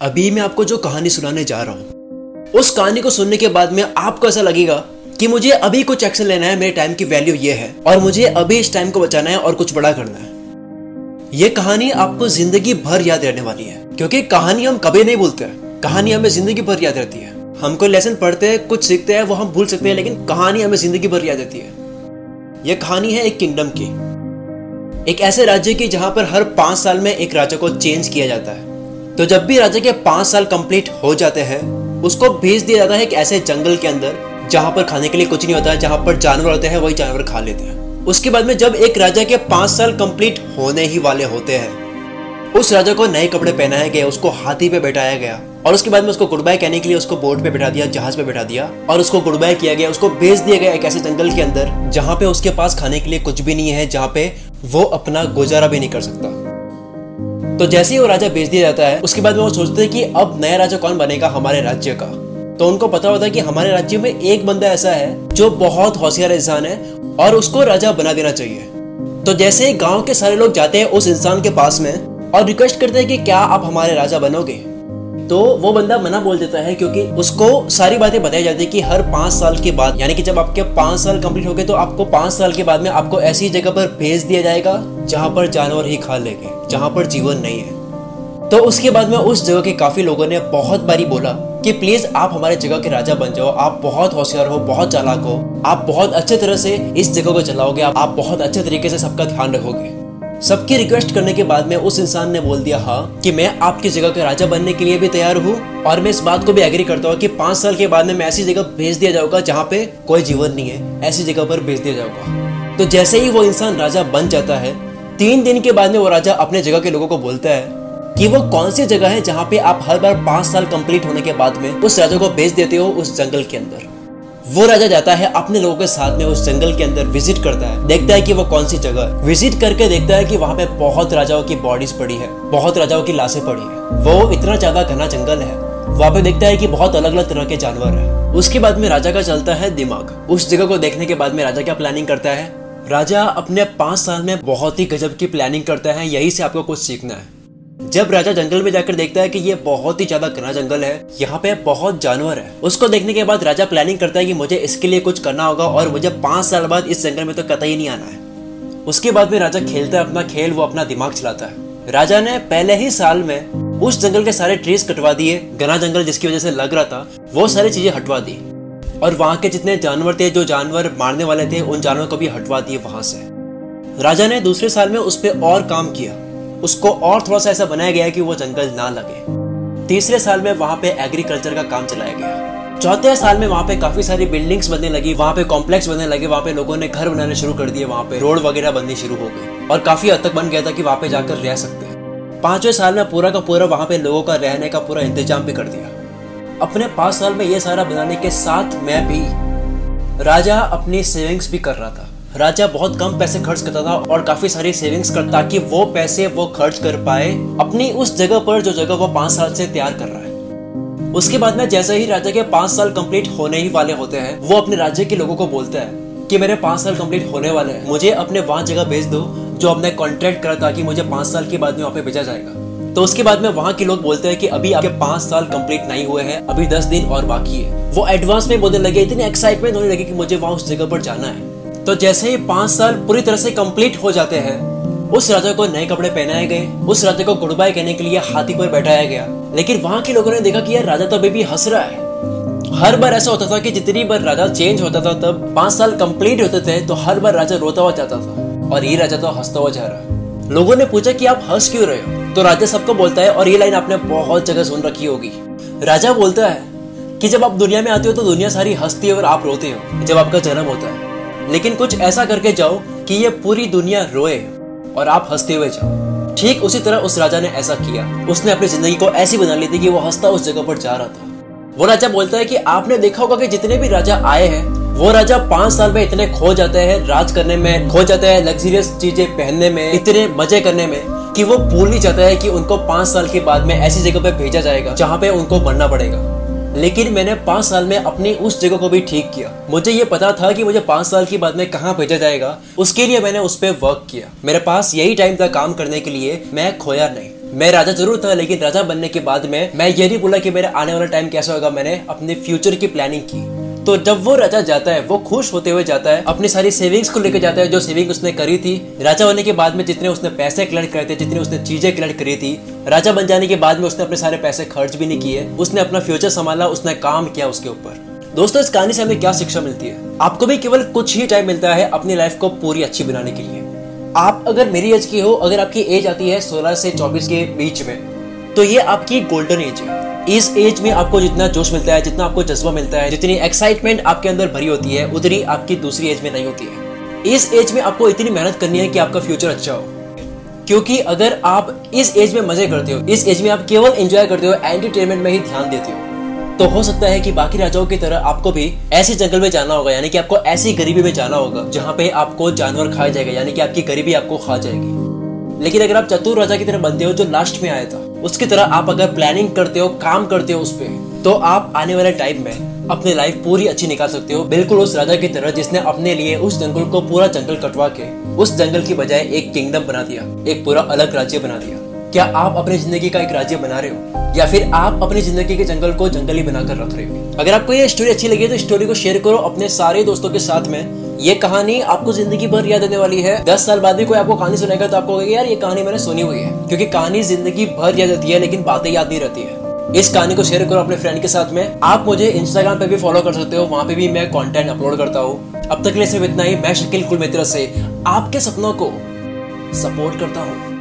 अभी मैं आपको जो कहानी सुनाने जा रहा हूँ, उस कहानी को सुनने के बाद में आपको ऐसा लगेगा कि मुझे अभी कुछ एक्शन लेना है, मेरे टाइम की वैल्यू ये है, और मुझे अभी इस टाइम को बचाना है और कुछ बड़ा करना है। ये कहानी आपको ज़िंदगी भर याद रहने वाली है, क्योंकि कहानी हम कभी नहीं भूलते कहानी हमें ज़िंदगी भर याद रहती है। हम कोई लेसन पढ़ते हैं, कुछ सीखते हैं, वो हम भूल सकते हैं, लेकिन कहानी हमें ज़िंदगी भर याद रहती है। यह कहानी है एक किंगडम की। एक ऐसे राज्य की जहाँ पर हर पाँच साल में एक राजा को चेंज किया जाता है। तो जब भी राजा के पाँच साल कंप्लीट हो जाते हैं, उसको भेज दिया जाता है एक ऐसे जंगल के अंदर, जहाँ पर खाने के लिए कुछ नहीं होता है जहाँ पर जानवर होते हैं, वही जानवर खा लेते हैं। उसके बाद में जब एक राजा के पाँच साल कंप्लीट होने ही वाले होते हैं, उस राजा को नए कपड़े पहनाए गए, उसको हाथी पे बैठाया गया, और उसके बाद में उसको गुड बाय कहने के लिए उसको बोट पे बैठा दिया, जहाज़ पे बैठा दिया, और उसको गुड बाय किया गया, उसको भेज दिया गया एक ऐसे जंगल के अंदर, जहाँ पे उसके पास खाने के लिए कुछ भी नहीं है, जहाँ पे वो अपना गुजारा भी नहीं कर सकता। तो जैसे ही वो राजा बेच दिया जाता है, उसके बाद वो सोचते हैं कि अब नया राजा कौन बनेगा हमारे राज्य का। तो उनको पता होता है कि हमारे राज्य में एक बंदा ऐसा है जो बहुत होशियार इंसान है और उसको राजा बना देना चाहिए। तो जैसे ही गाँव के सारे लोग जाते हैं उस इंसान के पास में और रिक्वेस्ट करते हैं कि क्या आप हमारे राजा बनोगे तो वो बंदा मना बोल देता है क्योंकि उसको सारी बातें बताई जाती है कि हर पाँच साल के बाद, यानी कि जब आपके पाँच साल कंप्लीट हो गए तो आपको पाँच साल के बाद में आपको ऐसी जगह पर भेज दिया जाएगा जहाँ पर जानवर ही खा लेंगे, जहाँ पर जीवन नहीं है। तो उसके बाद में उस जगह के काफ़ी लोगों ने बहुत बारी बोला कि प्लीज़ आप हमारे जगह के राजा बन जाओ, आप बहुत होशियार हो, बहुत चालाक हो, आप बहुत अच्छे तरह से इस जगह को चलाओगे, आप बहुत अच्छे तरीके से सबका ध्यान रखोगे। सबकी रिक्वेस्ट करने के बाद में उस इंसान ने बोल दिया हाँ कि मैं आपकी जगह का राजा बनने के लिए भी तैयार हूँ और मैं इस बात को भी एग्री करता हूँ कि पाँच साल के बाद में मैं ऐसी जगह भेज दिया जाऊँगा जहाँ पे कोई जीवन नहीं है। ऐसी जगह पर भेज दिया जाऊँगा। तो जैसे ही वो इंसान राजा बन जाता है, तीन दिन के बाद में वो राजा अपने जगह के लोगों को बोलता है कि वो कौन सी जगह है जहाँ पे आप हर बार पाँच साल कंप्लीट होने के बाद में उस राजा को भेज देते हो उस जंगल के अंदर। वो राजा जाता है अपने लोगों के साथ में उस जंगल के अंदर विज़िट करता है। देखता है कि वो कौन सी जगह है। विज़िट करके देखता है कि वहाँ पे बहुत राजाओं की बॉडीज पड़ी है, बहुत राजाओं की लाशें पड़ी है। वो इतना ज़्यादा घना जंगल है, वहाँ पे देखता है कि बहुत अलग अलग तरह के जानवर है। उसके बाद में राजा का चलता है दिमाग। उस जगह को देखने के बाद में राजा क्या प्लानिंग करता है? राजा अपने पाँच साल में बहुत ही गजब की प्लानिंग करता है, यही से आपको कुछ सीखना है। जब राजा जंगल में जाकर देखता है कि ये बहुत ही ज़्यादा घना जंगल है, यहाँ पे बहुत जानवर है। उसको देखने के बाद राजा प्लानिंग करता है कि मुझे इसके लिए कुछ करना होगा और मुझे पाँच साल बाद इस जंगल में तो कतई नहीं आना है। उसके बाद में राजा खेलता है अपना खेल, वो अपना दिमाग चलाता है। राजा ने पहले ही साल में उस जंगल के सारे ट्रीज कटवा दिए, घना जंगल जिसकी वजह से लग रहा था, वो सारी चीज़ें हटवा दी। और वहाँ के जितने जानवर थे, जो जानवर मारने वाले थे, उन जानवरों को भी हटवा दिए वहाँ से। राजा ने दूसरे साल में उस पर और काम किया। उसको और थोड़ा सा ऐसा बनाया गया कि वो जंगल ना लगे। तीसरे साल में वहाँ पे एग्रीकल्चर का काम चलाया गया। चौथे साल में वहाँ पे काफ़ी सारी बिल्डिंग्स बनने लगी, वहाँ पे कॉम्प्लेक्स बनने लगे, वहाँ पे लोगों ने घर बनाने शुरू कर दिए, वहाँ पे रोड वगैरह बननी शुरू हो गई। और काफ़ी हद तक बन गया था कि वहाँ पे जाकर रह सकते हैं। पाँचवें साल में पूरा का पूरा वहाँ पे लोगों का रहने का पूरा इंतज़ाम भी कर दिया। अपने पाँच साल में ये सारा बनाने के साथ मैं भी राजा अपनी सेविंग्स भी कर रहा था। राजा बहुत कम पैसे खर्च करता था और काफ़ी सारी सेविंग्स करता ताकि वो पैसे वो खर्च कर पाए अपनी उस जगह पर जो जगह वो पाँच साल से तैयार कर रहा है। उसके बाद में जैसे ही राजा के पाँच साल कंप्लीट होने ही वाले होते हैं, वो अपने राज्य के लोगों को बोलता है कि मेरे पाँच साल कंप्लीट होने वाले हैं। मुझे अपने वहाँ जगह भेज दो जो अपने कॉन्ट्रैक्ट करा ताकि मुझे पाँच साल के बाद में वहाँ पे भेजा जाएगा। तो उसके बाद में वहाँ के लोग बोलते हैं कि अभी आपके पाँच साल कंप्लीट नहीं हुए हैं, अभी दस दिन और बाकी है। वो एडवांस में बोलने लगे, इतनी एक्साइटमेंट होने लगी कि मुझे वहाँ उस जगह पर जाना है। तो जैसे ही पाँच साल पूरी तरह से कंप्लीट हो जाते हैं, उस राजा को नए कपड़े पहनाए गए, उस राजा को गुड बाय कहने के लिए हाथी पर बैठाया गया। लेकिन वहाँ के लोगों ने देखा कि यार राजा तो अभी भी हंस रहा है। हर बार ऐसा होता था कि जितनी बार राजा चेंज होता था, तब पाँच साल कंप्लीट होते थे तो हर बार राजा रोता हुआ जाता था और ये राजा तो हंसता हुआ जा रहा है। लोगों ने पूछा कि आप हंस क्यों रहे हो? तो राजा सबको बोलता है, और ये लाइन आपने बहुत जगह सुन रखी होगी। राजा बोलता है कि जब आप दुनिया में आते हो तो दुनिया सारी हंसती है और आप रोते हो, जब आपका जन्म होता है। लेकिन कुछ ऐसा करके जाओ कि ये पूरी दुनिया रोए और आप हँसते हुए जाओ। ठीक उसी तरह उस राजा ने ऐसा किया। उसने अपनी ज़िंदगी को ऐसी बना ली थी कि वो हंसता उस जगह पर जा रहा था। वो राजा बोलता है कि आपने देखा होगा कि जितने भी राजा आए हैं, वो राजा पाँच साल में इतने खो जाते हैं राज करने में, खो जाते हैं लग्जरियस चीज़ें पहनने में, इतने मज़े करने में कि वो भूल नहीं चाहता है कि उनको पाँच साल के बाद में ऐसी जगह पे भेजा जाएगा जहाँ पे उनको बनना पड़ेगा। लेकिन मैंने पाँच साल में अपनी उस जगह को भी ठीक किया। मुझे ये पता था कि मुझे पाँच साल के बाद में कहाँ भेजा जाएगा। उसके लिए मैंने उस पर वर्क किया। मेरे पास यही टाइम था काम करने के लिए, मैं खोया नहीं। मैं राजा ज़रूर था, लेकिन राजा बनने के बाद में मैं ये नहीं बोला कि मेरे आने वाला टाइम कैसा होगा। मैंने अपने फ्यूचर की प्लानिंग की। तो जब वो राजा जाता है, वो खुश होते हुए जाता है, अपनी सारी सेविंग्स को लेकर जाता है, जो सेविंग उसने करी थी, राजा होने के बाद में जितने उसने पैसे कलेक्ट करे थे, जितने उसने चीज़ें कलेक्ट करी थी, राजा बन जाने के बाद में उसने अपने सारे पैसे खर्च भी नहीं किए, उसने अपना फ्यूचर संभाला, उसने काम किया उसके ऊपर। दोस्तों, इस कहानी से हमें क्या शिक्षा मिलती है? आपको भी केवल कुछ ही टाइम मिलता है अपनी लाइफ को पूरी अच्छी बनाने के लिए। आप अगर मेरी एज की हो, अगर आपकी एज आती है 16 से 24 के बीच में तो ये आपकी गोल्डन एज है। इस एज में आपको जितना जोश मिलता है, जितना आपको जज्बा मिलता है, जितनी एक्साइटमेंट आपके अंदर भरी होती है, उतनी आपकी दूसरी एज में नहीं होती है। इस एज में आपको इतनी मेहनत करनी है कि आपका फ्यूचर अच्छा हो। क्योंकि अगर आप इस एज में मज़े करते हो, इस एज में आप केवल एंजॉय करते हो एंटरटेनमेंट में ही ध्यान देते हो तो हो सकता है कि बाकी राजाओं की तरह आपको भी ऐसे जंगल में जाना होगा, यानी कि आपको ऐसी गरीबी में जाना होगा, जहाँ पे आपको जानवर खाया जाएगा, यानी कि आपकी गरीबी आपको खा जाएगी। लेकिन अगर आप चतुर राजा की तरह बनते हो जो लास्ट में आया था, उसकी तरह आप अगर प्लानिंग करते हो, काम करते हो उस पर तो आप आने वाले टाइम में अपनी लाइफ पूरी अच्छी निकाल सकते हो। बिल्कुल उस राजा की तरह जिसने अपने लिए उस जंगल को पूरा जंगल कटवा के, उस जंगल की बजाय एक किंगडम बना दिया, एक पूरा अलग राज्य बना दिया। क्या आप अपनी ज़िंदगी का एक राज्य बना रहे हो? या फिर आप अपनी ज़िंदगी के जंगल को जंगली बनाकर रख रहे हो? अगर आपको ये स्टोरी अच्छी लगी तो स्टोरी को शेयर करो अपने सारे दोस्तों के साथ में। ये कहानी आपको ज़िंदगी भर याद देने वाली है। दस साल बाद भी कोई आपको कहानी सुनेगा तो आपको यार, ये कहानी मैंने सुनी हुई है। क्योंकि कहानी ज़िंदगी भर याद रहती है, लेकिन बातें याद नहीं रहती है। इस कहानी को शेयर करो अपने फ्रेंड के साथ में। आप मुझे इंस्टाग्राम पे भी फॉलो कर सकते हो, वहाँ पे भी मैं कंटेंट अपलोड करता हूँ। अब तक के लिए सिर्फ़ इतना ही। मैं शकील कुल मित्र से आपके सपनों को सपोर्ट करता हूँ।